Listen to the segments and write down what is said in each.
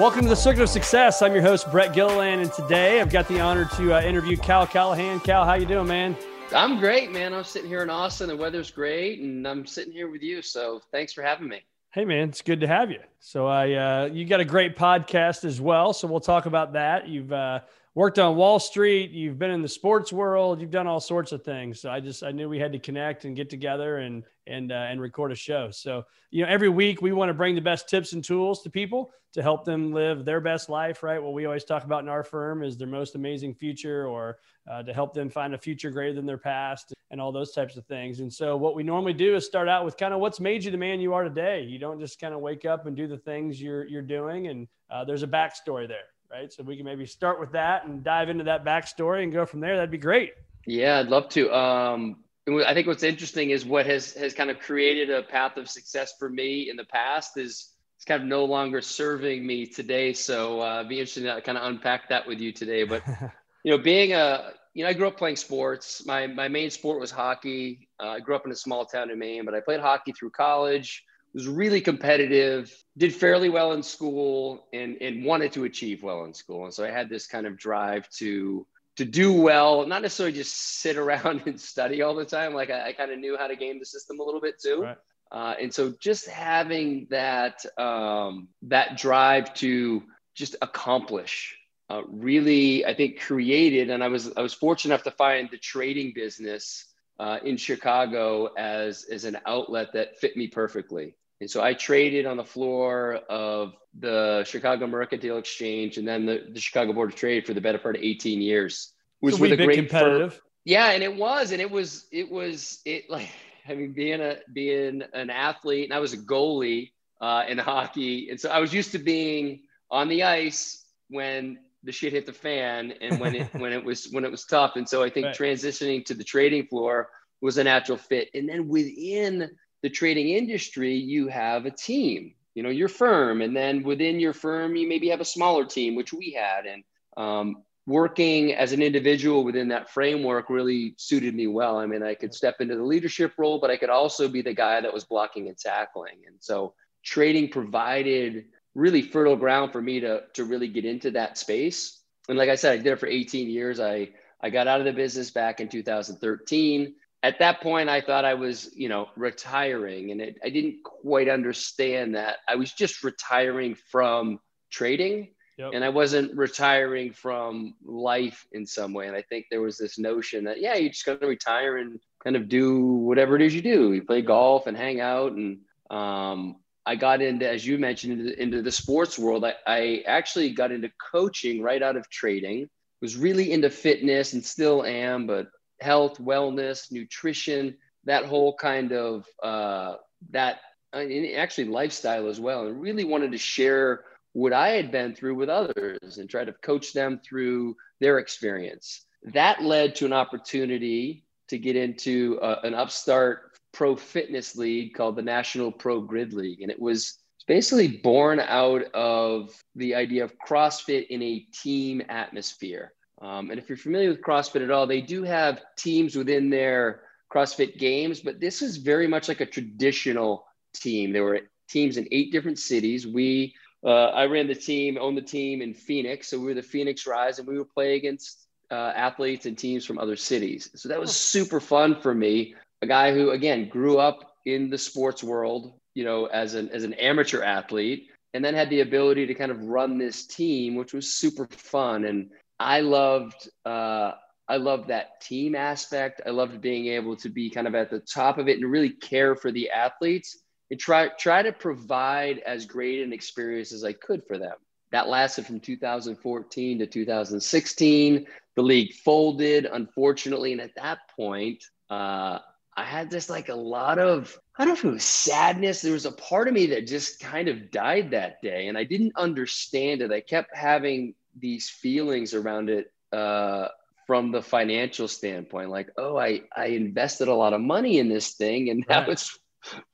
Welcome to the Circuit of Success. I'm your host Brett Gilliland, and today I've got the honor to uh, interview Cal Callahan. Cal, how you doing, man? I'm great, man. I'm sitting here in Austin. The weather's great, and I'm sitting here with you. So thanks for having me. Hey, man, it's good to have you. So I, uh, you got a great podcast as well. So we'll talk about that. You've uh, worked on Wall Street. You've been in the sports world. You've done all sorts of things. So I just I knew we had to connect and get together and and uh, and record a show. So you know, every week we want to bring the best tips and tools to people to help them live their best life. Right? What we always talk about in our firm is their most amazing future, or uh, to help them find a future greater than their past, and all those types of things. And so what we normally do is start out with kind of what's made you the man you are today. You don't just kind of wake up and do the things you're you're doing, and uh, there's a backstory there right? So we can maybe start with that and dive into that backstory and go from there. That'd be great. Yeah, I'd love to. Um, I think what's interesting is what has has kind of created a path of success for me in the past is it's kind of no longer serving me today. So uh, be interesting to kind of unpack that with you today. But you know, being a you know, I grew up playing sports. My my main sport was hockey. Uh, I grew up in a small town in Maine, but I played hockey through college was really competitive, did fairly well in school, and and wanted to achieve well in school. And so I had this kind of drive to to do well, not necessarily just sit around and study all the time. Like I, I kind of knew how to game the system a little bit too. Right. Uh, and so just having that um, that drive to just accomplish uh, really, I think, created. And I was I was fortunate enough to find the trading business uh, in Chicago as as an outlet that fit me perfectly. And so I traded on the floor of the Chicago Mercantile Exchange and then the, the Chicago Board of Trade for the better part of 18 years. Was so with a great competitive. Firm. Yeah, and it was, and it was, it was, it like, I mean, being a being an athlete, and I was a goalie uh, in hockey, and so I was used to being on the ice when the shit hit the fan and when it when it was when it was tough. And so I think right. transitioning to the trading floor was a natural fit. And then within the trading industry, you have a team, you know, your firm. And then within your firm, you maybe have a smaller team, which we had. And um, working as an individual within that framework really suited me well. I mean, I could step into the leadership role, but I could also be the guy that was blocking and tackling. And so trading provided really fertile ground for me to, to really get into that space. And like I said, I did it for 18 years. I, I got out of the business back in 2013 at that point i thought i was you know retiring and it, i didn't quite understand that i was just retiring from trading yep. and i wasn't retiring from life in some way and i think there was this notion that yeah you're just going to retire and kind of do whatever it is you do you play golf and hang out and um, i got into as you mentioned into, into the sports world. I, I actually got into coaching right out of trading. Was really into fitness and still am but health, wellness, nutrition, that whole kind of uh, that actually lifestyle as well, and really wanted to share what I had been through with others and try to coach them through their experience. That led to an opportunity to get into uh, an upstart pro fitness league called the National Pro Grid League. And it was basically born out of the idea of CrossFit in a team atmosphere. Um, and if you're familiar with CrossFit at all, they do have teams within their CrossFit games, but this is very much like a traditional team. There were teams in eight different cities. We, uh, I ran the team, owned the team in Phoenix. So we were the Phoenix Rise and we would play against uh, athletes and teams from other cities. So that was super fun for me. A guy who, again, grew up in the sports world, you know, as an, as an amateur athlete, and then had the ability to kind of run this team, which was super fun. And I loved uh, I loved that team aspect. I loved being able to be kind of at the top of it and really care for the athletes and try try to provide as great an experience as I could for them. That lasted from 2014 to 2016. The league folded, unfortunately, and at that point, uh, I had this like a lot of I don't know if it was sadness. There was a part of me that just kind of died that day, and I didn't understand it. I kept having these feelings around it uh, from the financial standpoint, like, oh, I I invested a lot of money in this thing, and now right. it's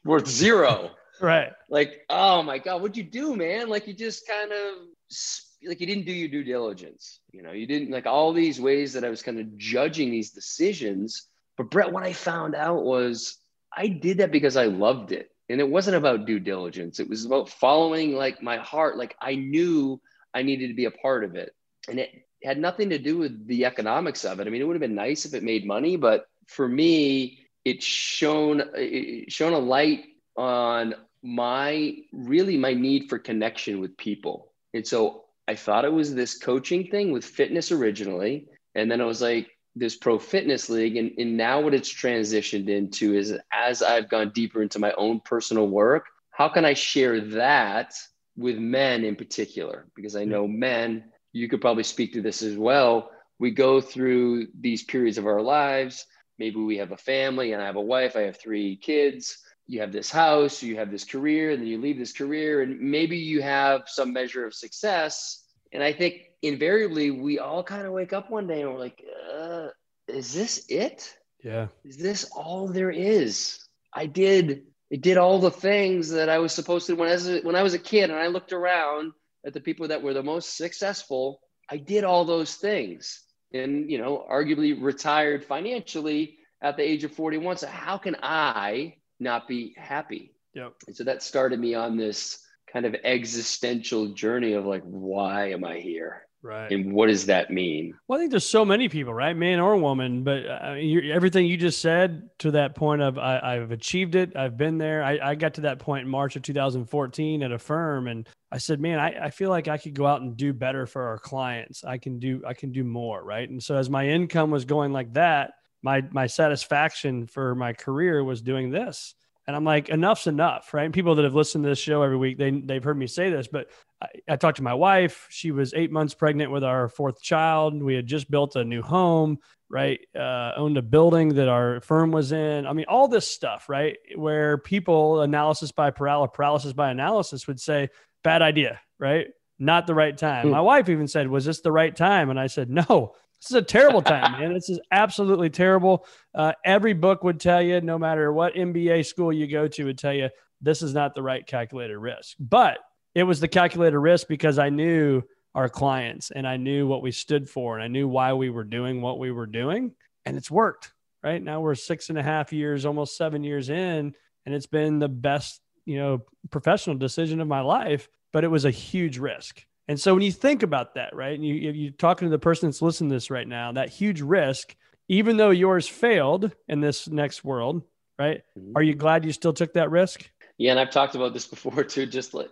worth zero. right. Like, oh my god, what'd you do, man? Like, you just kind of like you didn't do your due diligence. You know, you didn't like all these ways that I was kind of judging these decisions. But Brett, what I found out was I did that because I loved it. And it wasn't about due diligence. It was about following like my heart. Like I knew I needed to be a part of it. And it had nothing to do with the economics of it. I mean, it would have been nice if it made money, but for me, it shone it shone a light on my really my need for connection with people. And so I thought it was this coaching thing with fitness originally. And then I was like, this pro fitness league and, and now what it's transitioned into is as i've gone deeper into my own personal work how can i share that with men in particular? Because i mm-hmm. know men you could probably speak to this as well. We go through these periods of our lives. Maybe we have a family and i have a wife i have three kids. You have this house you have this career and then you leave this career and maybe you have some measure of success. And i think invariably we all kind of wake up one day and we're like, uh, is this it? Yeah. Is this all there is? I did I did all the things that I was supposed to when I was a, when I was a kid and I looked around at the people that were the most successful. I did all those things and you know arguably retired financially at the age of 41. So how can I not be happy? Yep. And so that started me on this kind of existential journey of like, why am I here? Right. And what does that mean? Well, I think there's so many people, right, man or woman, but uh, you, everything you just said to that point of I, have achieved it, I've been there. I, I, got to that point in March of 2014 at a firm, and I said, man, I, I feel like I could go out and do better for our clients. I can do I can do more, right? And so as my income was going like that, my my satisfaction for my career was doing this. And I'm like, enough's enough, right? And people that have listened to this show every week, they they've heard me say this, but I, I, talked to my wife. She was eight months pregnant with our fourth child. We had just built a new home, right? Uh, owned a building that our firm was in. I mean, all this stuff, right? Where people analysis by paralysis, paralysis by analysis would say, bad idea, right? Not the right time. Hmm. My wife even said, was this the right time? And I said, no, this is a terrible time, man. This is absolutely terrible. Uh, every book would tell you, no matter what MBA school you go to, would tell you this is not the right calculated risk. But it was the calculated risk because I knew our clients and I knew what we stood for and I knew why we were doing what we were doing. And it's worked. Right now, we're six and a half years, almost seven years in, and it's been the best, you know, professional decision of my life. But it was a huge risk and so when you think about that, right, and you, you're talking to the person that's listening to this right now, that huge risk, even though yours failed in this next world, right? Mm-hmm. Are you glad you still took that risk? Yeah, and I've talked about this before too. Just like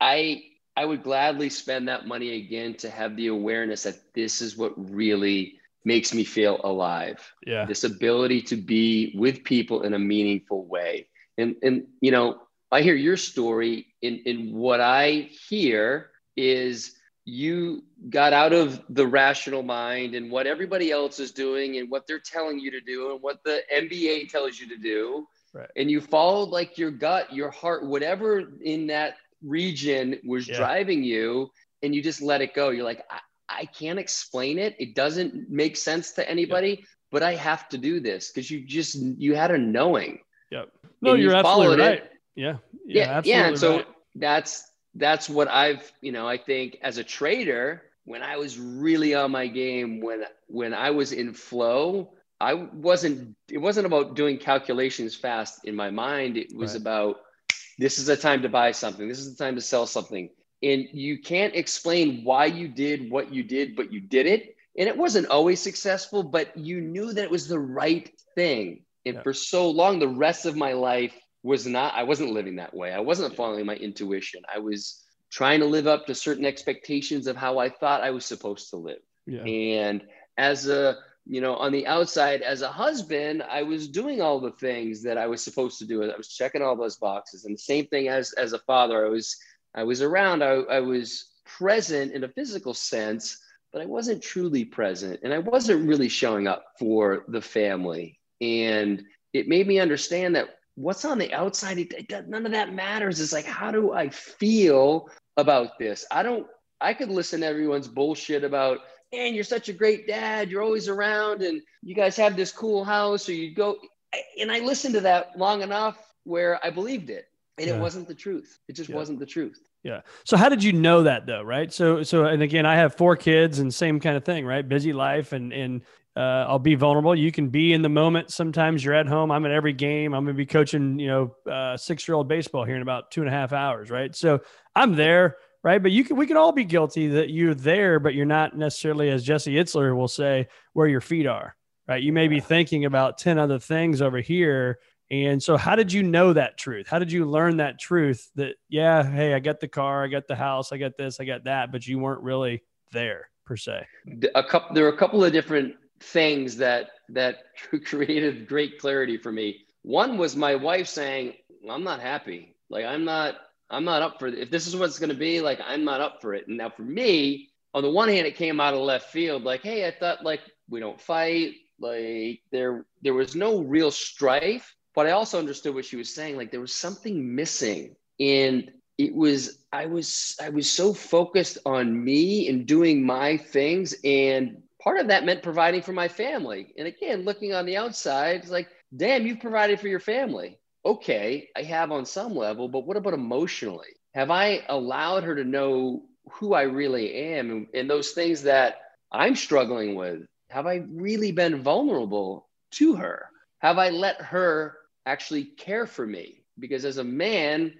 I, I would gladly spend that money again to have the awareness that this is what really makes me feel alive. Yeah, this ability to be with people in a meaningful way, and and you know, I hear your story. In in what I hear is you got out of the rational mind and what everybody else is doing and what they're telling you to do and what the MBA tells you to do. Right. And you followed like your gut, your heart, whatever in that region was yeah. driving you, and you just let it go. You're like, I, I can't explain it. It doesn't make sense to anybody, yeah. but I have to do this because you just you had a knowing. Yep. No, you're absolutely right. It. Yeah. Yeah. Yeah. yeah. And so right. that's that's what I've, you know, I think as a trader, when I was really on my game, when when I was in flow, I wasn't it wasn't about doing calculations fast in my mind. It was right. about this is the time to buy something. This is the time to sell something. And you can't explain why you did what you did, but you did it. And it wasn't always successful, but you knew that it was the right thing. And yeah. for so long, the rest of my life, was not i wasn't living that way i wasn't following my intuition i was trying to live up to certain expectations of how i thought i was supposed to live Yeah. And as a, you know, on the outside, as a husband, I was doing all the things that I was supposed to do. I was checking all those boxes. And the same thing as as a father, I was I was around. I, I was present in a physical sense, but I wasn't truly present, and I wasn't really showing up for the family. And it made me understand that what's on the outside, it, it, none of that matters. It's like, how do I feel about this? I don't. I could listen to everyone's bullshit about man, you're such a great dad. You're always around and you guys have this cool house or you go. And I listened to that long enough where I believed it and yeah. it wasn't the truth. It just yeah. wasn't the truth. Yeah. So how did you know that though? Right. So, so, and again, I have four kids and same kind of thing, right? Busy life and, and, uh, I'll be vulnerable. You can be in the moment. Sometimes you're at home. I'm at every game. I'm going to be coaching, you know, uh, six year old baseball here in about two and a half hours. Right. So I'm there right? But you can, we can all be guilty that you're there, but you're not necessarily, as Jesse Itzler will say, where your feet are, right? You may be thinking about 10 other things over here. And so, how did you know that truth? How did you learn that truth that, yeah, hey, I got the car, I got the house, I got this, I got that, but you weren't really there per se? A couple, there are a couple of different things that that created great clarity for me. One was my wife saying, "I'm not happy. Like I'm not I'm not up for it. If this is what it's going to be, like, I'm not up for it. And now for me, on the one hand, it came out of left field. Like, hey, I thought like we don't fight. Like there, there was no real strife, but I also understood what she was saying. Like there was something missing. And it was, I was, I was so focused on me and doing my things. And part of that meant providing for my family. And again, looking on the outside, it's like, damn, you've provided for your family okay, I have on some level, but what about emotionally? Have I allowed her to know who I really am and, and those things that I'm struggling with? Have I really been vulnerable to her? Have I let her actually care for me? Because as a man,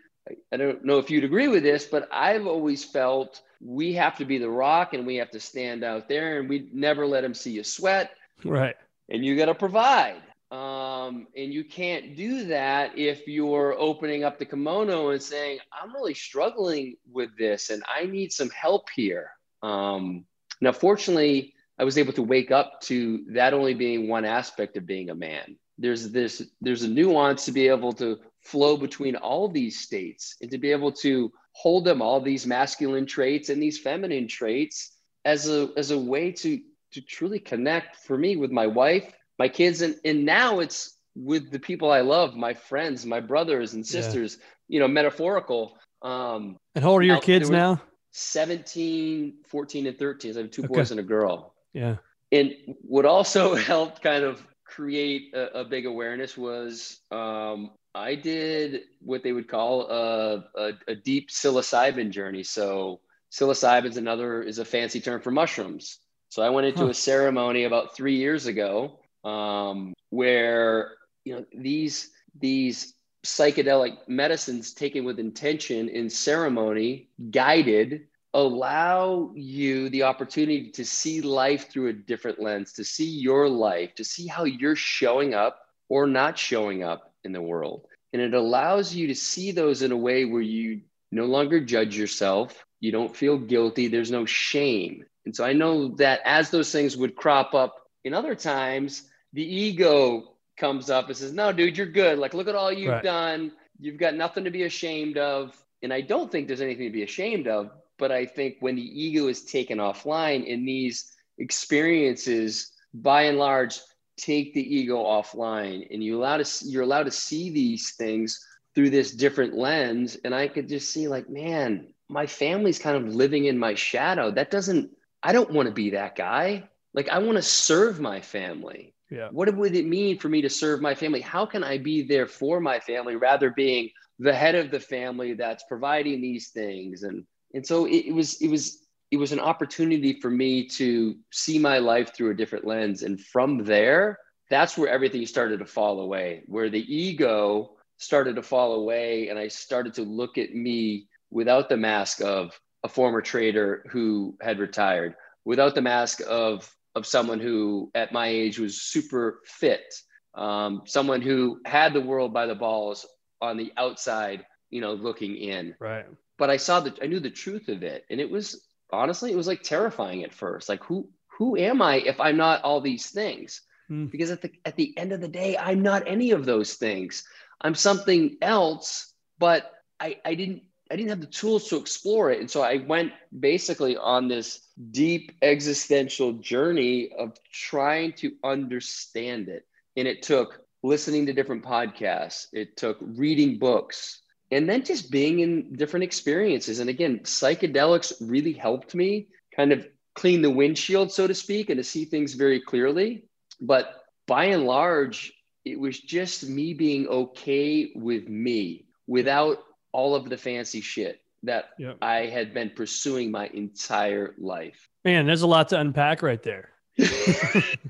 I don't know if you'd agree with this, but I've always felt we have to be the rock and we have to stand out there and we never let them see you sweat. Right. And you got to provide. Um, and you can't do that if you're opening up the kimono and saying, I'm really struggling with this and I need some help here. Um, now, fortunately, I was able to wake up to that only being one aspect of being a man. There's this, there's a nuance to be able to flow between all these states and to be able to hold them all these masculine traits and these feminine traits as a as a way to to truly connect for me with my wife my kids and and now it's with the people I love, my friends, my brothers and sisters, yeah. you know, metaphorical. Um, and how old are your kids now? 17, 14, and 13. So I have two okay. boys and a girl. Yeah. And what also helped kind of create a, a big awareness was um, I did what they would call a, a, a deep psilocybin journey. So psilocybin is another is a fancy term for mushrooms. So I went into huh. a ceremony about three years ago um, where you know these these psychedelic medicines taken with intention in ceremony, guided, allow you the opportunity to see life through a different lens, to see your life, to see how you're showing up or not showing up in the world. And it allows you to see those in a way where you no longer judge yourself. You don't feel guilty. There's no shame. And so I know that as those things would crop up in other times, the ego comes up and says, No, dude, you're good. Like, look at all you've right. done. You've got nothing to be ashamed of. And I don't think there's anything to be ashamed of. But I think when the ego is taken offline in these experiences, by and large, take the ego offline and you allow to you're allowed to see these things through this different lens. And I could just see like, man, my family's kind of living in my shadow. That doesn't, I don't want to be that guy. Like I want to serve my family. Yeah. What would it mean for me to serve my family? How can I be there for my family rather being the head of the family that's providing these things? And and so it, it was it was it was an opportunity for me to see my life through a different lens. And from there, that's where everything started to fall away, where the ego started to fall away. And I started to look at me without the mask of a former trader who had retired, without the mask of of someone who at my age was super fit, um, someone who had the world by the balls on the outside, you know, looking in. Right. But I saw that I knew the truth of it, and it was honestly, it was like terrifying at first. Like who who am I if I'm not all these things? Hmm. Because at the at the end of the day, I'm not any of those things. I'm something else, but I, I didn't I didn't have the tools to explore it. And so I went basically on this deep existential journey of trying to understand it. And it took listening to different podcasts, it took reading books, and then just being in different experiences. And again, psychedelics really helped me kind of clean the windshield, so to speak, and to see things very clearly. But by and large, it was just me being okay with me without all of the fancy shit that Yep. I had been pursuing my entire life. Man, there's a lot to unpack right there.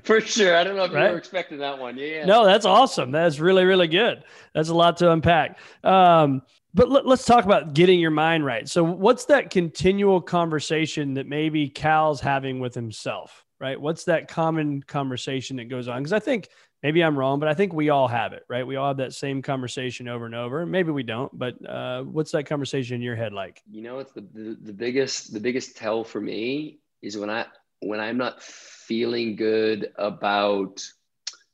For sure. I don't know if Right? you were expecting that one. Yeah. No, that's awesome. That's really, really good. That's a lot to unpack. Um, but let, us talk about getting your mind right. So, what's that continual conversation that maybe Cal's having with himself, right? What's that common conversation that goes on? Because I think maybe I'm wrong, but I think we all have it, right? We all have that same conversation over and over. Maybe we don't, but uh, what's that conversation in your head like? You know, it's the, the the biggest the biggest tell for me is when I when I'm not feeling good about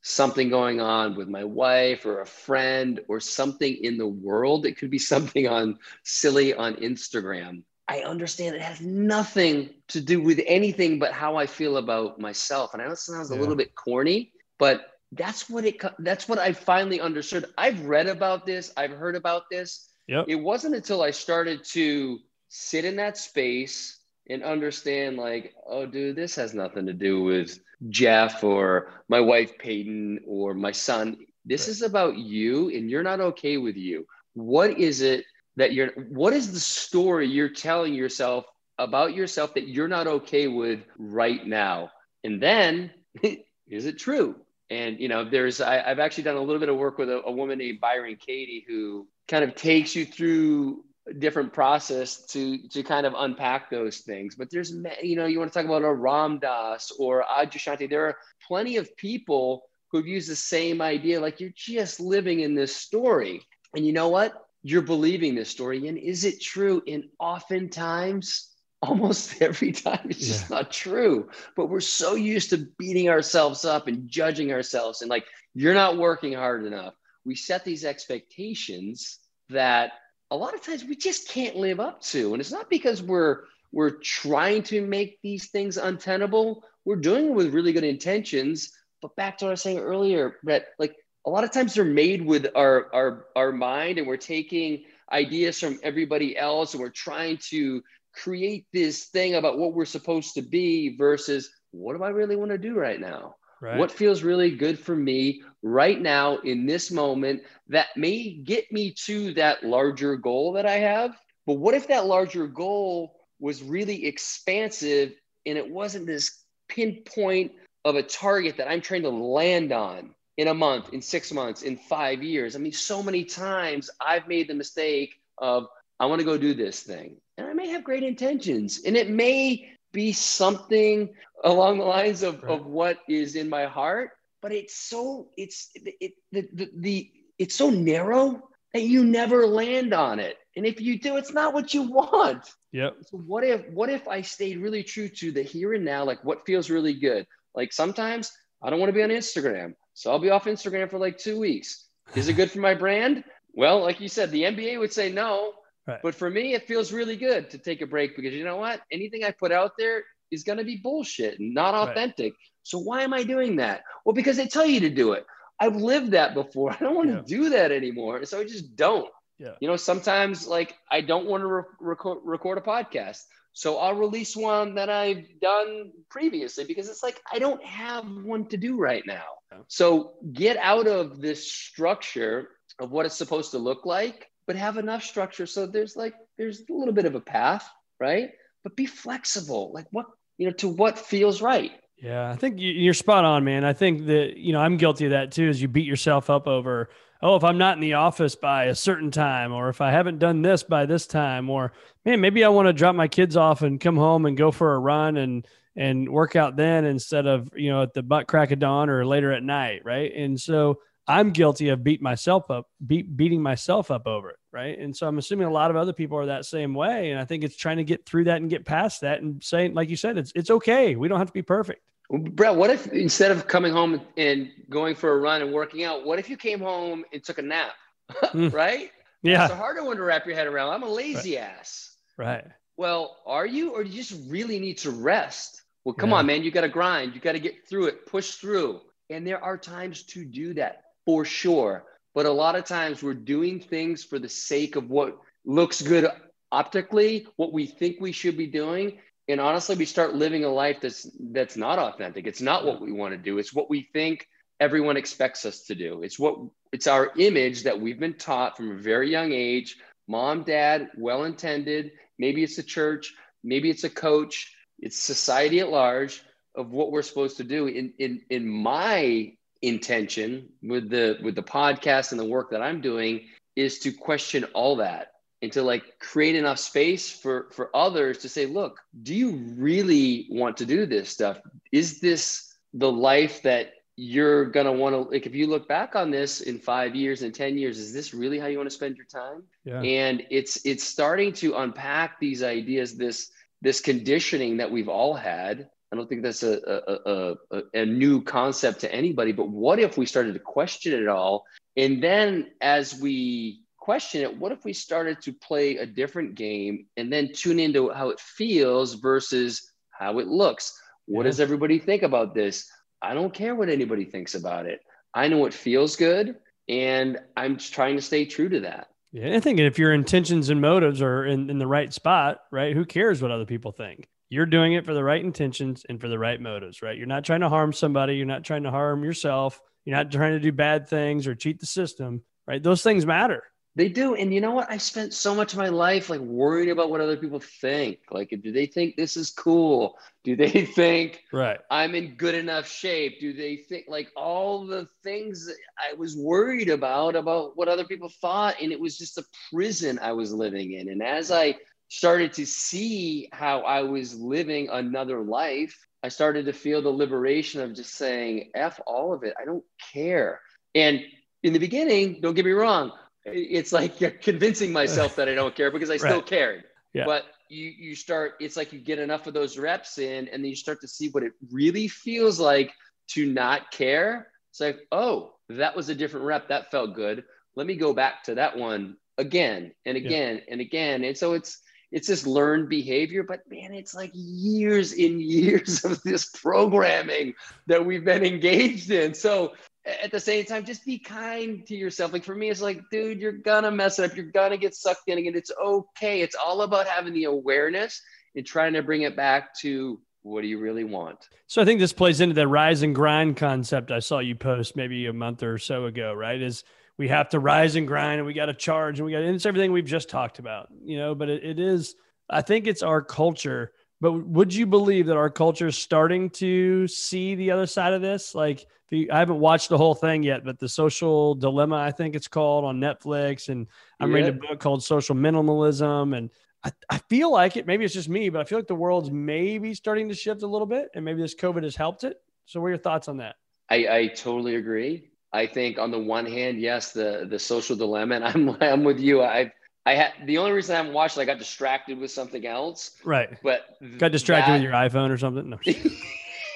something going on with my wife or a friend or something in the world. It could be something on silly on Instagram. I understand it has nothing to do with anything but how I feel about myself. And I know it sounds a little bit corny, but that's what it that's what I finally understood. I've read about this, I've heard about this. Yep. It wasn't until I started to sit in that space and understand like, oh dude, this has nothing to do with Jeff or my wife Peyton or my son. This is about you and you're not okay with you. What is it that you're what is the story you're telling yourself about yourself that you're not okay with right now? And then is it true? And you know, there's I, I've actually done a little bit of work with a, a woman named Byron Katie who kind of takes you through different process to to kind of unpack those things. But there's you know, you want to talk about a Ram Dass or Adyashanti. There are plenty of people who've used the same idea, like you're just living in this story. And you know what? You're believing this story. And is it true? And oftentimes, almost every time, it's just not true. But we're so used to beating ourselves up and judging ourselves and like, you're not working hard enough. We set these expectations that a lot of times we just can't live up to. And it's not because we're we're trying to make these things untenable. We're doing it with really good intentions. But back to what I was saying earlier, Brett, like a lot of times they're made with our our our mind and we're taking ideas from everybody else and we're trying to create this thing about what we're supposed to be versus what do I really want to do right now? Right. What feels really good for me right now in this moment that may get me to that larger goal that I have? But what if that larger goal was really expansive and it wasn't this pinpoint of a target that I'm trying to land on in a month, in six months, in five years? I mean, so many times I've made the mistake of, I want to go do this thing. And I may have great intentions and it may be something along the lines of, Right. of what is in my heart, but it's so, it's, it, the, the, the, it's so narrow that you never land on it. And if you do, it's not what you want. yeah So what if what if I stayed really true to the here and now, like what feels really good? Like sometimes I don't want to be on Instagram, so I'll be off Instagram for like two weeks. Is it good for my brand? Well, like you said, the MBA would say no, Right. but for me, it feels really good to take a break because you know what? Anything I put out there is going to be bullshit and not Right. authentic. So why am I doing that? Well, because they tell you to do it. I've lived that before. I don't want Yeah. to do that anymore, and so I just don't. Yeah. You know, sometimes like I don't want to re- record, record a podcast. So I'll release one that I've done previously because it's like I don't have one to do right now. So get out of this structure of what it's supposed to look like, but have enough structure so there's like there's a little bit of a path, right? But be flexible. Like what, you know, to what feels right. Yeah, I think you- you're spot on, man. I think that you know I'm guilty of that too. Is you beat yourself up over, oh, if I'm not in the office by a certain time, or if I haven't done this by this time, or man, maybe I want to drop my kids off and come home and go for a run and and work out then instead of you know at the butt crack of dawn or later at night, right? And so I'm guilty of beating myself up, beat, beating myself up over it. Right. And so I'm assuming a lot of other people are that same way. And I think it's trying to get through that and get past that and saying, like you said, it's, it's okay. We don't have to be perfect. Brett, what if instead of coming home and going for a run and working out, what if you came home and took a nap? Mm. right? Yeah. It's a harder one to wrap your head around. I'm a lazy right. ass. Right. Well, are you, or do you just really need to rest? Well, come Yeah. on, man. You got to grind. You got to get through it, push through. And there are times to do that for sure. But a lot of times we're doing things for the sake of what looks good optically, what we think we should be doing. And honestly, we start living a life that's that's not authentic. It's not what we want to do. It's what we think everyone expects us to do. It's what it's our image that we've been taught from a very young age. Mom, dad, well intended. Maybe it's the church, maybe it's a coach, it's society at large of what we're supposed to do. In in in my intention with the with the podcast and the work that I'm doing is to question all that and to like create enough space for for others to say look do you really want to do this stuff is this the life that you're going to want to like if you look back on this in 5 years and 10 years is this really how you want to spend your time Yeah. and it's it's starting to unpack these ideas this this conditioning that we've all had i don't think that's a a, a, a, new concept to anybody but what if we started to question it all and then as we question it what if we started to play a different game and then tune into how it feels versus how it looks what Yeah. does everybody think about this i don't care what anybody thinks about it i know it feels good and i'm just trying to stay true to that Yeah, I think if your intentions and motives are in, in the right spot, right? Who cares what other people think? You're doing it for the right intentions and for the right motives, right? You're not trying to harm somebody. You're not trying to harm yourself. You're not trying to do bad things or cheat the system, right? Those things matter. They do. And you know what? I spent so much of my life like worrying about what other people think. Like, do they think this is cool? Do they think Right. I'm in good enough shape? Do they think like all the things that I was worried about, about what other people thought? And it was just a prison I was living in. And as I started to see how I was living another life, I started to feel the liberation of just saying, F all of it. I don't care. And in the beginning, don't get me wrong, it's like you're convincing myself that I don't care because I still Right. cared. Yeah. But you you start, it's like you get enough of those reps in, and then you start to see what it really feels like to not care. It's like, oh, that was a different rep. That felt good. Let me go back to that one again and Yeah. again and again. And so it's it's this learned behavior, but man, it's like years in years of this programming that we've been engaged in. So at the same time, just be kind to yourself. Like for me, it's like, dude, you're gonna mess it up. You're gonna get sucked in again. It's okay. It's all about having the awareness and trying to bring it back to what do you really want? So I think this plays into the rise and grind concept I saw you post maybe a month or so ago, right? Is we have to rise and grind and we got to charge and we got and it's everything we've just talked about, you know, but it, it is I think it's our culture. But would you believe that our culture is starting to see the other side of this? Like you, I haven't watched the whole thing yet, but the social dilemma, I think it's called on Netflix. And I'm reading a book called Social Minimalism. And I, I feel like it, maybe it's just me, but I feel like the world's maybe starting to shift a little bit, and maybe this COVID has helped it. So, what are your thoughts on that? I, I totally agree. I think on the one hand, yes, the the social dilemma, and I'm I'm with you. I I had the only reason I haven't watched it, I got distracted with something else. Right. But Got distracted that- with your iPhone or something? No.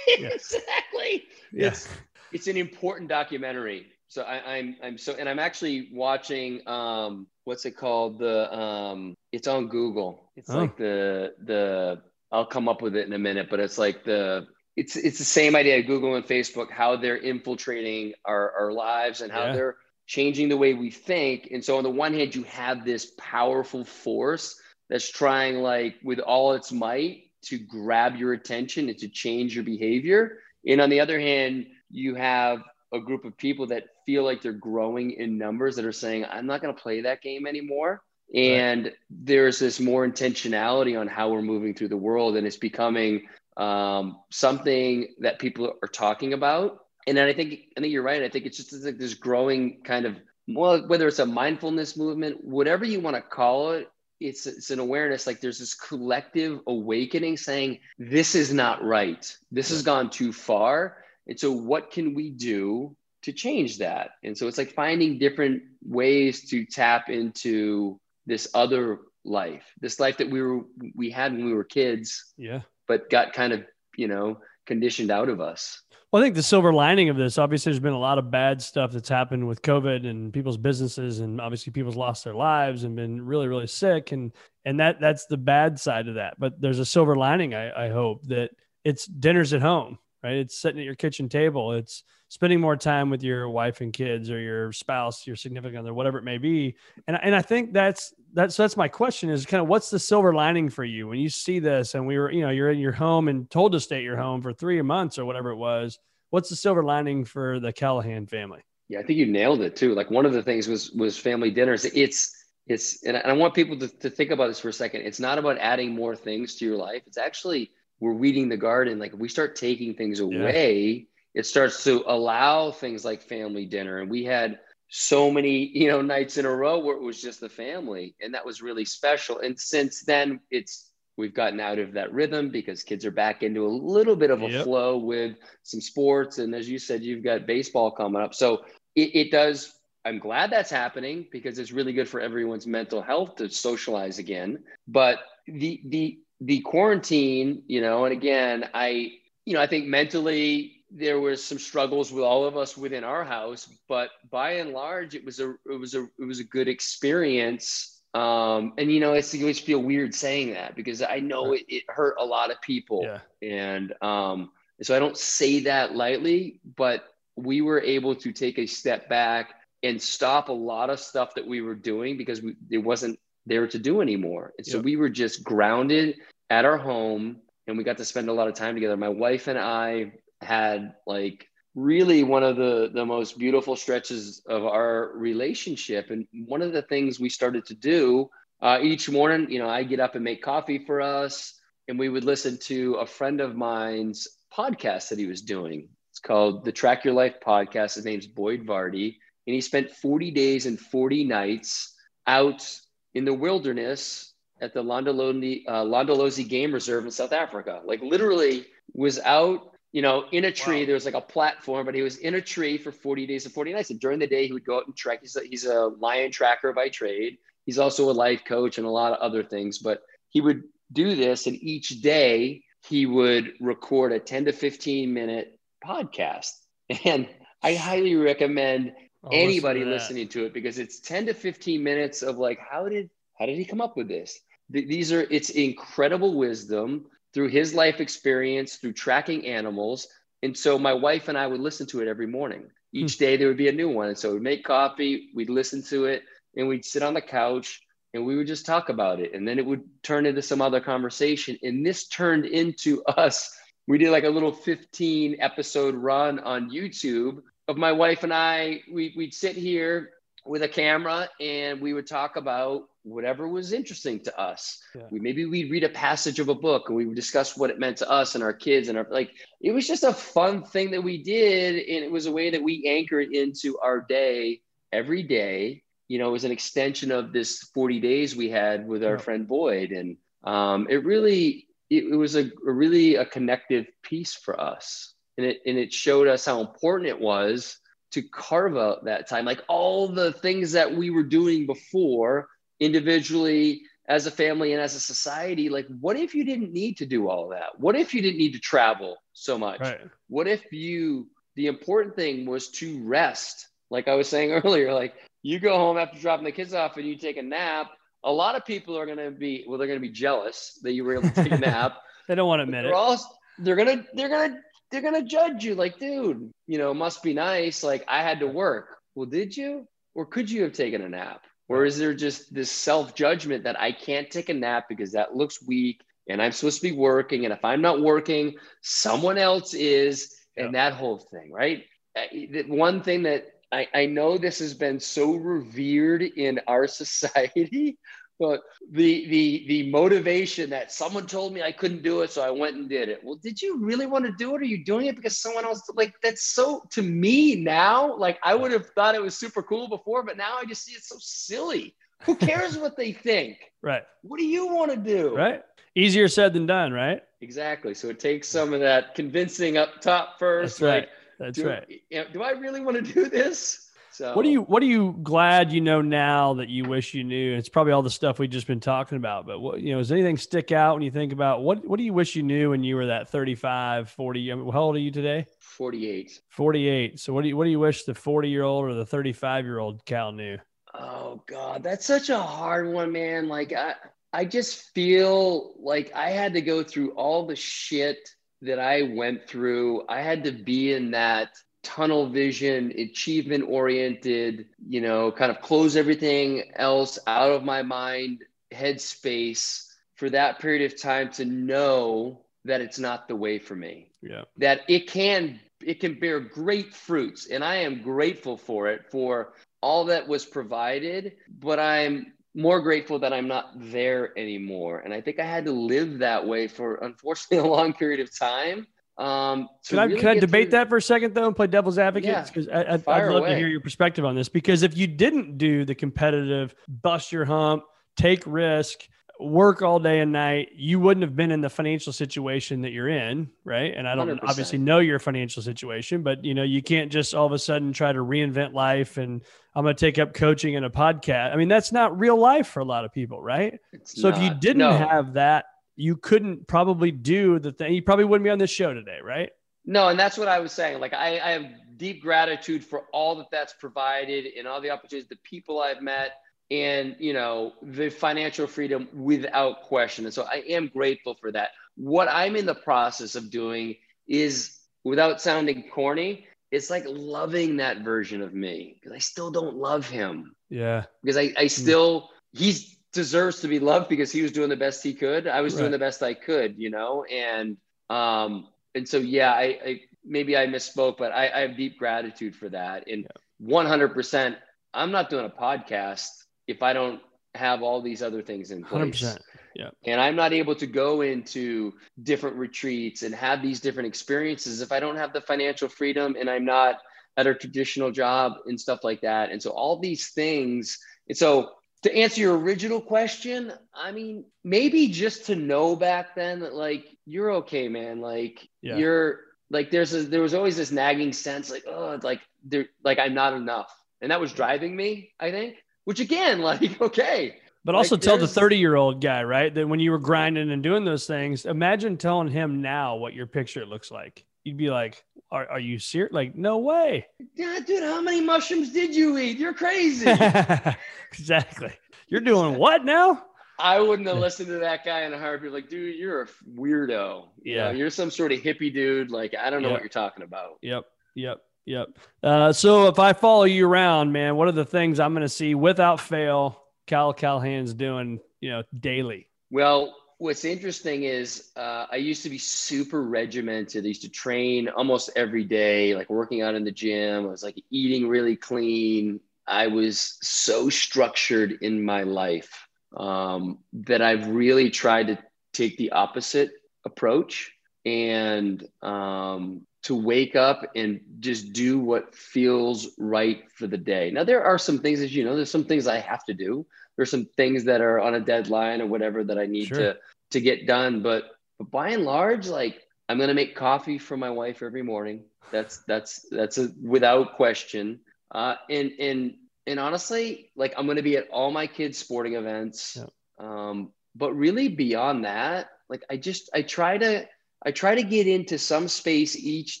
exactly. Yeah. It's it's an important documentary. So I, I'm I'm so and I'm actually watching um what's it called the um it's on Google. It's Oh. like the the I'll come up with it in a minute, but it's like the it's it's the same idea Google and Facebook how they're infiltrating our our lives and how Yeah. they're changing the way we think. And so on the one hand, you have this powerful force that's trying like with all its might to grab your attention and to change your behavior. And on the other hand, you have a group of people that feel like they're growing in numbers that are saying, I'm not going to play that game anymore. And there's this more intentionality on how we're moving through the world. And it's becoming um, something that people are talking about. And then I think, I think you're right. I think it's just like this growing kind of, well, whether it's a mindfulness movement, whatever you want to call it, it's it's an awareness like there's this collective awakening saying this is not right this has gone too far and so what can we do to change that. And so it's like finding different ways to tap into this other life, this life that we were we had when we were kids. Yeah. But got kind of, you know, conditioned out of us. Well, I think the silver lining of this, obviously, there's been a lot of bad stuff that's happened with COVID and people's businesses, and obviously, people's lost their lives and been really, really sick, and and that that's the bad side of that. But there's a silver lining, I, I hope, that it's dinners at home, right? It's sitting at your kitchen table. It's spending more time with your wife and kids or your spouse, your significant other, whatever it may be. And, and I think that's, that's, so that's my question is kind of what's the silver lining for you when you see this and we were, you know, you're in your home and told to stay at your home for three months or whatever it was. What's the silver lining for the Callahan family? Yeah, I think you nailed it too. Like one of the things was, was family dinners. It's, it's, and I want people to, to think about this for a second. It's not about adding more things to your life. It's actually, we're weeding the garden. Like if we start taking things away, yeah. It starts to allow things like family dinner. And we had so many, you know, nights in a row where it was just the family. And that was really special. And since then it's we've gotten out of that rhythm because kids are back into a little bit of a yep. flow with some sports. And as you said, you've got baseball coming up. So it, it does I'm glad that's happening because it's really good for everyone's mental health to socialize again. But the the the quarantine, you know, and again, I, you know, I think mentally there was some struggles with all of us within our house, but by and large, it was a, it was a, it was a good experience. Um, and you know, it's you always feel weird saying that because I know it, it hurt a lot of people, yeah. and um, so I don't say that lightly, but we were able to take a step back and stop a lot of stuff that we were doing because we, it wasn't there to do anymore. And so yep. we were just grounded at our home and we got to spend a lot of time together. My wife and I had like really one of the the most beautiful stretches of our relationship. And one of the things we started to do uh, each morning you know i get up and make coffee for us and we would listen to a friend of mine's podcast that he was doing. It's called the track your life podcast. His name's boyd Varty. And he spent 40 days and 40 nights out in the wilderness at the Londolozi, uh, Game Reserve in South Africa. Like literally was out, you know, in a tree. Wow. There was like a platform, but he was in a tree for 40 days and 40 nights. And during the day, he would go out and trek. He's a, he's a lion tracker by trade. He's also a life coach and a lot of other things. But he would do this, and each day he would record a 10 to 15 minute podcast. And I highly recommend I'll anybody listen to listening to it because it's 10 to 15 minutes of like how did how did he come up with this these are it's incredible wisdom through his life experience through tracking animals. And so my wife and i would listen to it every morning. Hmm. each day there would be a new one. And so we'd make coffee we'd listen to it and we'd sit on the couch and we would just talk about it. And then it would turn into some other conversation. And this turned into us. We did like a little 15 episode run on youtube of my wife and I, we, we'd sit here with a camera and we would talk about whatever was interesting to us. Yeah. We maybe we'd read a passage of a book and we would discuss what it meant to us and our kids and our like it was just a fun thing that we did and it was a way that we anchored into our day every day. You know, it was an extension of this 40 days we had with our yeah. friend Boyd and um, it really it, it was a, a really a connective piece for us and it and it showed us how important it was to carve out that time like all the things that we were doing before individually as a family and as a society like what if you didn't need to do all that? What if you didn't need to travel so much? Right. what if you the important thing was to rest? Like i was saying earlier like you go home after dropping the kids off and you take a nap. A lot of people are going to be well they're going to be jealous that you were able to take a nap. They don't want to admit they're it. all, they're gonna they're gonna they're gonna judge you like, dude, you know, must be nice. Like I had to work. Well, did you? Or could you have taken a nap? Or is there just this self-judgment that I can't take a nap because that looks weak and I'm supposed to be working. And if I'm not working, someone else is, and that whole thing, right? Uh, one thing that I, I know this has been so revered in our society but the the the motivation that someone told me I couldn't do it, so I went and did it. Well, did you really want to do it? Or are you doing it because someone else like that's so to me now? Like I would have thought it was super cool before, but now I just see it so silly. Who cares what they think? Right. What do you want to do? Right. Easier said than done, right? Exactly. So it takes some of that convincing up top first. That's right. Like, That's do, right. Do I really want to do this? So what are you what are you glad you know now that you wish you knew? It's probably all the stuff we've just been talking about, but what you know, does anything stick out when you think about what what do you wish you knew when you were that 35, 40? I mean, how old are you today? 48. 48. So what do you what do you wish the 40 year old or the 35 year old Cal knew? Oh God, that's such a hard one, man. Like I I just feel like I had to go through all the shit that I went through. I had to be in that tunnel vision, achievement oriented, you know, kind of close everything else out of my mind, headspace for that period of time to know that it's not the way for me. Yeah. That it can it can bear great fruits and I am grateful for it for all that was provided, but I'm more grateful that I'm not there anymore. And I think I had to live that way for unfortunately a long period of time. Um, can I, really can I debate through... that for a second though and play devil's advocate? Because yeah, I'd, I'd love away. to hear your perspective on this. Because if you didn't do the competitive, bust your hump, take risk, work all day and night, you wouldn't have been in the financial situation that you're in, right? And I don't 100%. obviously know your financial situation, but you know, you can't just all of a sudden try to reinvent life and I'm going to take up coaching and a podcast. I mean, that's not real life for a lot of people, right? It's so not. if you didn't no. have that you couldn't probably do the thing. You probably wouldn't be on this show today, right? No, and that's what I was saying. Like I, I have deep gratitude for all that that's provided and all the opportunities, the people I've met, and you know the financial freedom without question. And so I am grateful for that. What I'm in the process of doing is, without sounding corny, it's like loving that version of me because I still don't love him. Yeah. Because I, I hmm. still he's deserves to be loved because he was doing the best he could. I was right. doing the best I could, you know, and um, and so yeah, I, I maybe I misspoke, but I, I, have deep gratitude for that. And one hundred percent, I'm not doing a podcast if I don't have all these other things in place. 100%. Yeah. And I'm not able to go into different retreats and have these different experiences if I don't have the financial freedom and I'm not at a traditional job and stuff like that. And so all these things, and so to answer your original question, I mean, maybe just to know back then that like you're okay, man. Like yeah. you're like there's a, there was always this nagging sense like oh like there like I'm not enough, and that was driving me. I think, which again, like okay. But also like, tell the 30 year old guy, right? That when you were grinding and doing those things, imagine telling him now what your picture looks like. You'd be like, are, are you serious? Like, no way. Yeah, dude, how many mushrooms did you eat? You're crazy. exactly. You're doing what now? I wouldn't have listened to that guy in a heartbeat. Like, dude, you're a weirdo. You yeah, know, you're some sort of hippie dude. Like, I don't know yep. what you're talking about. Yep, yep, yep. Uh, so if I follow you around, man, what are the things I'm going to see without fail? Cal Callahan's doing, you know, daily. Well, what's interesting is uh, I used to be super regimented. I used to train almost every day, like working out in the gym. I was like eating really clean. I was so structured in my life um, that I've really tried to take the opposite approach and um, to wake up and just do what feels right for the day. Now, there are some things, as you know, there's some things I have to do there's some things that are on a deadline or whatever that I need sure. to to get done. But but by and large, like I'm gonna make coffee for my wife every morning. That's that's that's a without question. Uh, and and and honestly, like I'm gonna be at all my kids' sporting events. Yeah. Um, but really beyond that, like I just I try to I try to get into some space each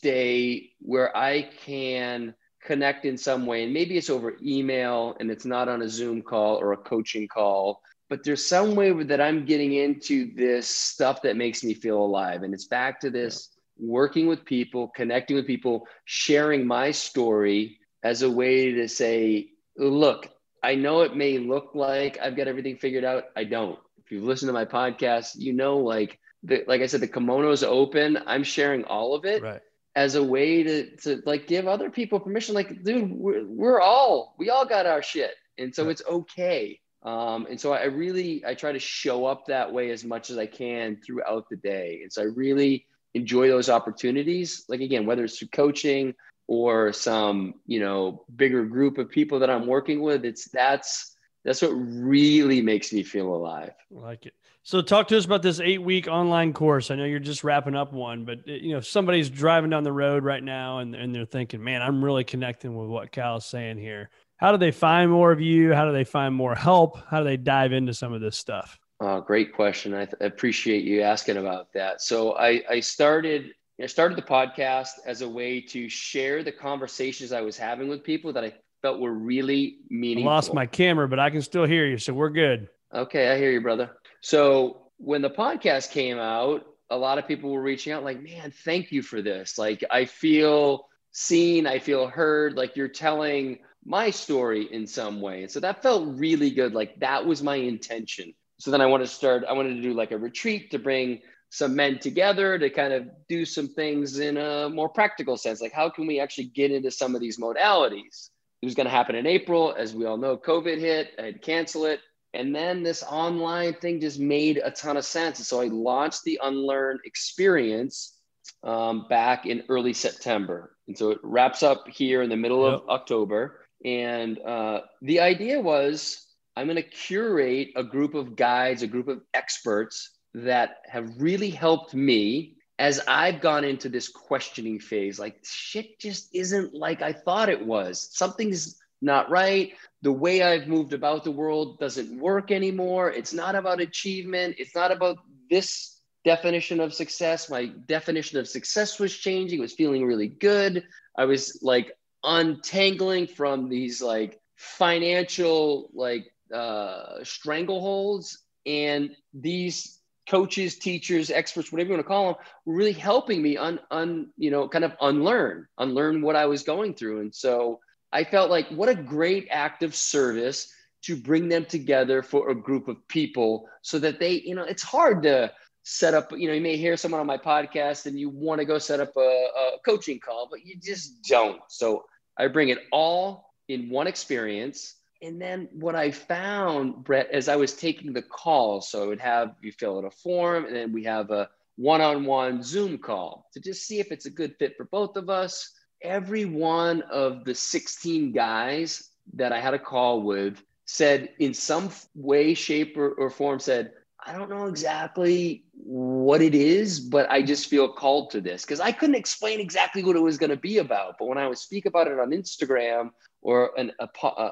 day where I can connect in some way. And maybe it's over email and it's not on a Zoom call or a coaching call, but there's some way that I'm getting into this stuff that makes me feel alive. And it's back to this yeah. working with people, connecting with people, sharing my story as a way to say, look, I know it may look like I've got everything figured out. I don't. If you've listened to my podcast, you know, like, the, like I said, the kimono's open. I'm sharing all of it. Right. as a way to, to like give other people permission. Like dude we're, we're all we all got our shit. And so it's okay. Um, and so i really i try to show up that way as much as i can throughout the day. And so i really enjoy those opportunities. Like again whether it's through coaching or some you know bigger group of people that i'm working with it's that's that's what really makes me feel alive. I like it So talk to us about this eight week online course. I know you're just wrapping up one, but eh, you know, if somebody's driving down the road right now and, and they're thinking, man, I'm really connecting with what Cal's saying here. How do they find more of you? How do they find more help? How do they dive into some of this stuff? Oh, great question. I, th- appreciate you asking about that. So I, I started I started the podcast as a way to share the conversations I was having with people that I felt were really meaningful. I lost my camera, but I can still hear you, so we're good. Okay, I hear you, brother. So when the podcast came out, a lot of people were reaching out like, man, thank you for this. Like, I feel seen, I feel heard, like you're telling my story in some way. And so that felt really good. Like, that was my intention. So then I wanted to start, I wanted to do like a retreat to bring some men together to kind of do some things in a more practical sense. Like, how can we actually get into some of these modalities? It was going to happen in April. As we all know, COVID hit, I had to cancel it. And then this online thing just made a ton of sense. And so I launched the Unlearn experience um, back in early September. And so it wraps up here in the middle yep. of October. And uh, the idea was I'm going to curate a group of guides, a group of experts that have really helped me as I've gone into this questioning phase. Like, shit just isn't like I thought it was. Something's not right the way I've moved about the world doesn't work anymore. It's not about achievement. It's not about this definition of success. My definition of success was changing, it was feeling really good. I was like untangling from these like financial like uh, strangleholds and these coaches teachers experts whatever you want to call them were really helping me un, un you know kind of unlearn unlearn what i was going through and so I felt like what a great act of service to bring them together for a group of people so that they, you know, it's hard to set up, you know, you may hear someone on my podcast and you want to go set up a, a coaching call, but you just don't. So I bring it all in one experience. And then what I found, Brett, as I was taking the call, so I would have you fill out a form and then we have a one on one Zoom call to just see if it's a good fit for both of us every one of the 16 guys that I had a call with said in some way, shape, or, or, form, said, I don't know exactly what it is, but I just feel called to this because I couldn't explain exactly what it was going to be about. But when I would speak about it on Instagram or an, a,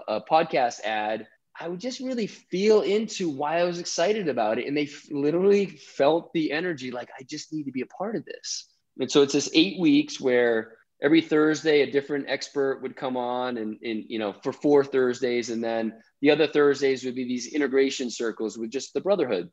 a, podcast ad, I would just really feel into why I was excited about it. And they f- literally felt the energy like, I just need to be a part of this. And so it's this eight weeks where every Thursday a different expert would come on and, and you know for four Thursdays and then the other Thursdays would be these integration circles with just the brotherhood.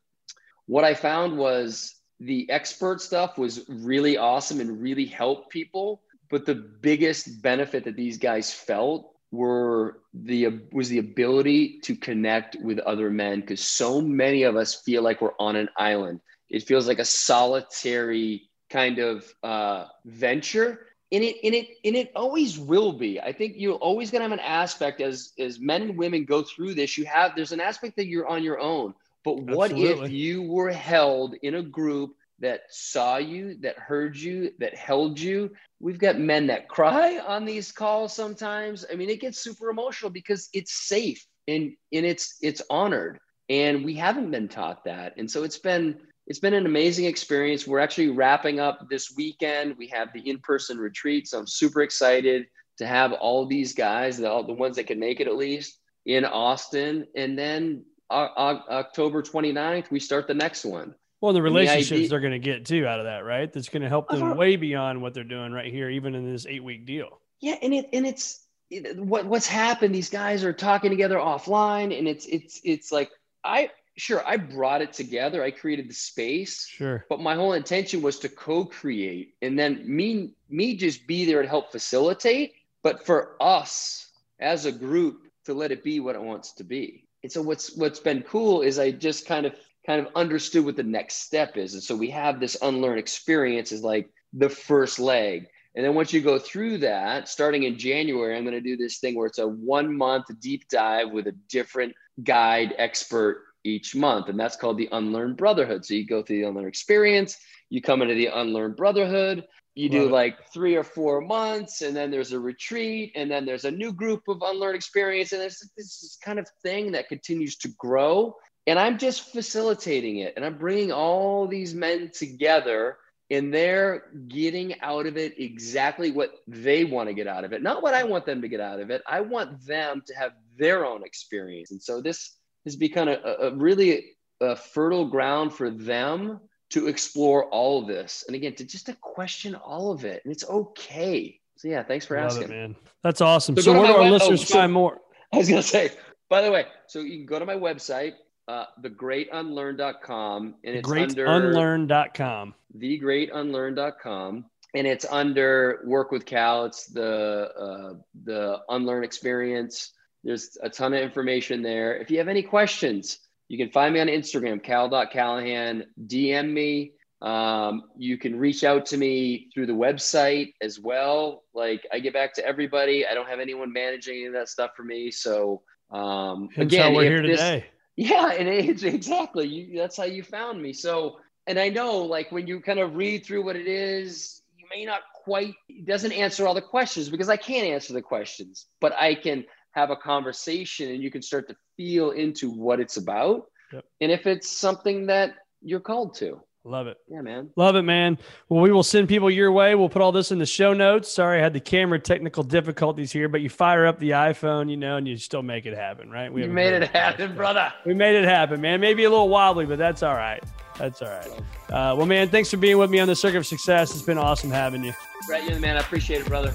What I found was the expert stuff was really awesome and really helped people, but the biggest benefit that these guys felt were the was the ability to connect with other men because so many of us feel like we're on an island. It feels like a solitary kind of uh, venture and it and it and it always will be. I think you're always gonna have an aspect as as men and women go through this. You have there's an aspect that you're on your own. But what Absolutely. if you were held in a group that saw you, that heard you, that held you? We've got men that cry on these calls sometimes. I mean, it gets super emotional because it's safe and and it's it's honored. And we haven't been taught that. And so it's been it's been an amazing experience. We're actually wrapping up this weekend. We have the in-person retreat, so I'm super excited to have all these guys, the, all the ones that can make it at least, in Austin. And then uh, October 29th, we start the next one. Well, the relationships the idea, they're going to get too out of that, right? That's going to help them uh, way beyond what they're doing right here, even in this eight-week deal. Yeah, and it and it's it, what what's happened. These guys are talking together offline, and it's it's it's like I sure i brought it together i created the space sure. but my whole intention was to co-create and then me me just be there to help facilitate but for us as a group to let it be what it wants to be. And so what's what's been cool is i just kind of kind of understood what the next step is. And so we have this unlearn experience is like the first leg. And then once you go through that starting in january i'm going to do this thing where it's a one month deep dive with a different guide expert each month. And that's called the Unlearned Brotherhood. So you go through the Unlearned experience, you come into the Unlearned Brotherhood, you do like three or four months, and then there's a retreat, and then there's a new group of Unlearned experience. And there's this kind of thing that continues to grow. and I'm just facilitating it and I'm bringing all these men together and they're getting out of it exactly what they want to get out of it, not what I want them to get out of it. I want them to have their own experience. And so this has become a, a really a fertile ground for them to explore all of this. And again, to just to question all of it. And it's okay. So yeah, thanks for Love asking. It, man. That's awesome. So, So where do our web- listeners oh, so- find more? I was gonna say, by the way, so you can go to my website, uh, thegreatunlearn.com, and it's Great under Greatunlearn.com. thegreatunlearn.com, and it's under work with Cal. It's the uh, the unlearn experience. There's a ton of information there. If you have any questions, you can find me on Instagram, cal.callahan. DM me. Um, you can reach out to me through the website as well. Like I get back to everybody. I don't have anyone managing any of that stuff for me. So um, Hence again, how we're here this- today. yeah, and it's exactly you, that's how you found me. So, and I know like when you kind of read through what it is, you may not quite it doesn't answer all the questions because I can't answer the questions, but I can have a conversation and you can start to feel into what it's about. Yep. And if it's something that you're called to, Love it. yeah, man. Love it, man. Well, we will send people your way. We'll put all this in the show notes. Sorry, I had the camera technical difficulties here, but you fire up the iPhone, you know, and you still make it happen, right? We made it happen, brother. We made it happen, man. Maybe a little wobbly, but that's all right. That's all right. Uh, well, man, thanks for being with me on the Circuit of Success. It's been awesome having you. Brett, you're the man. I appreciate it, brother.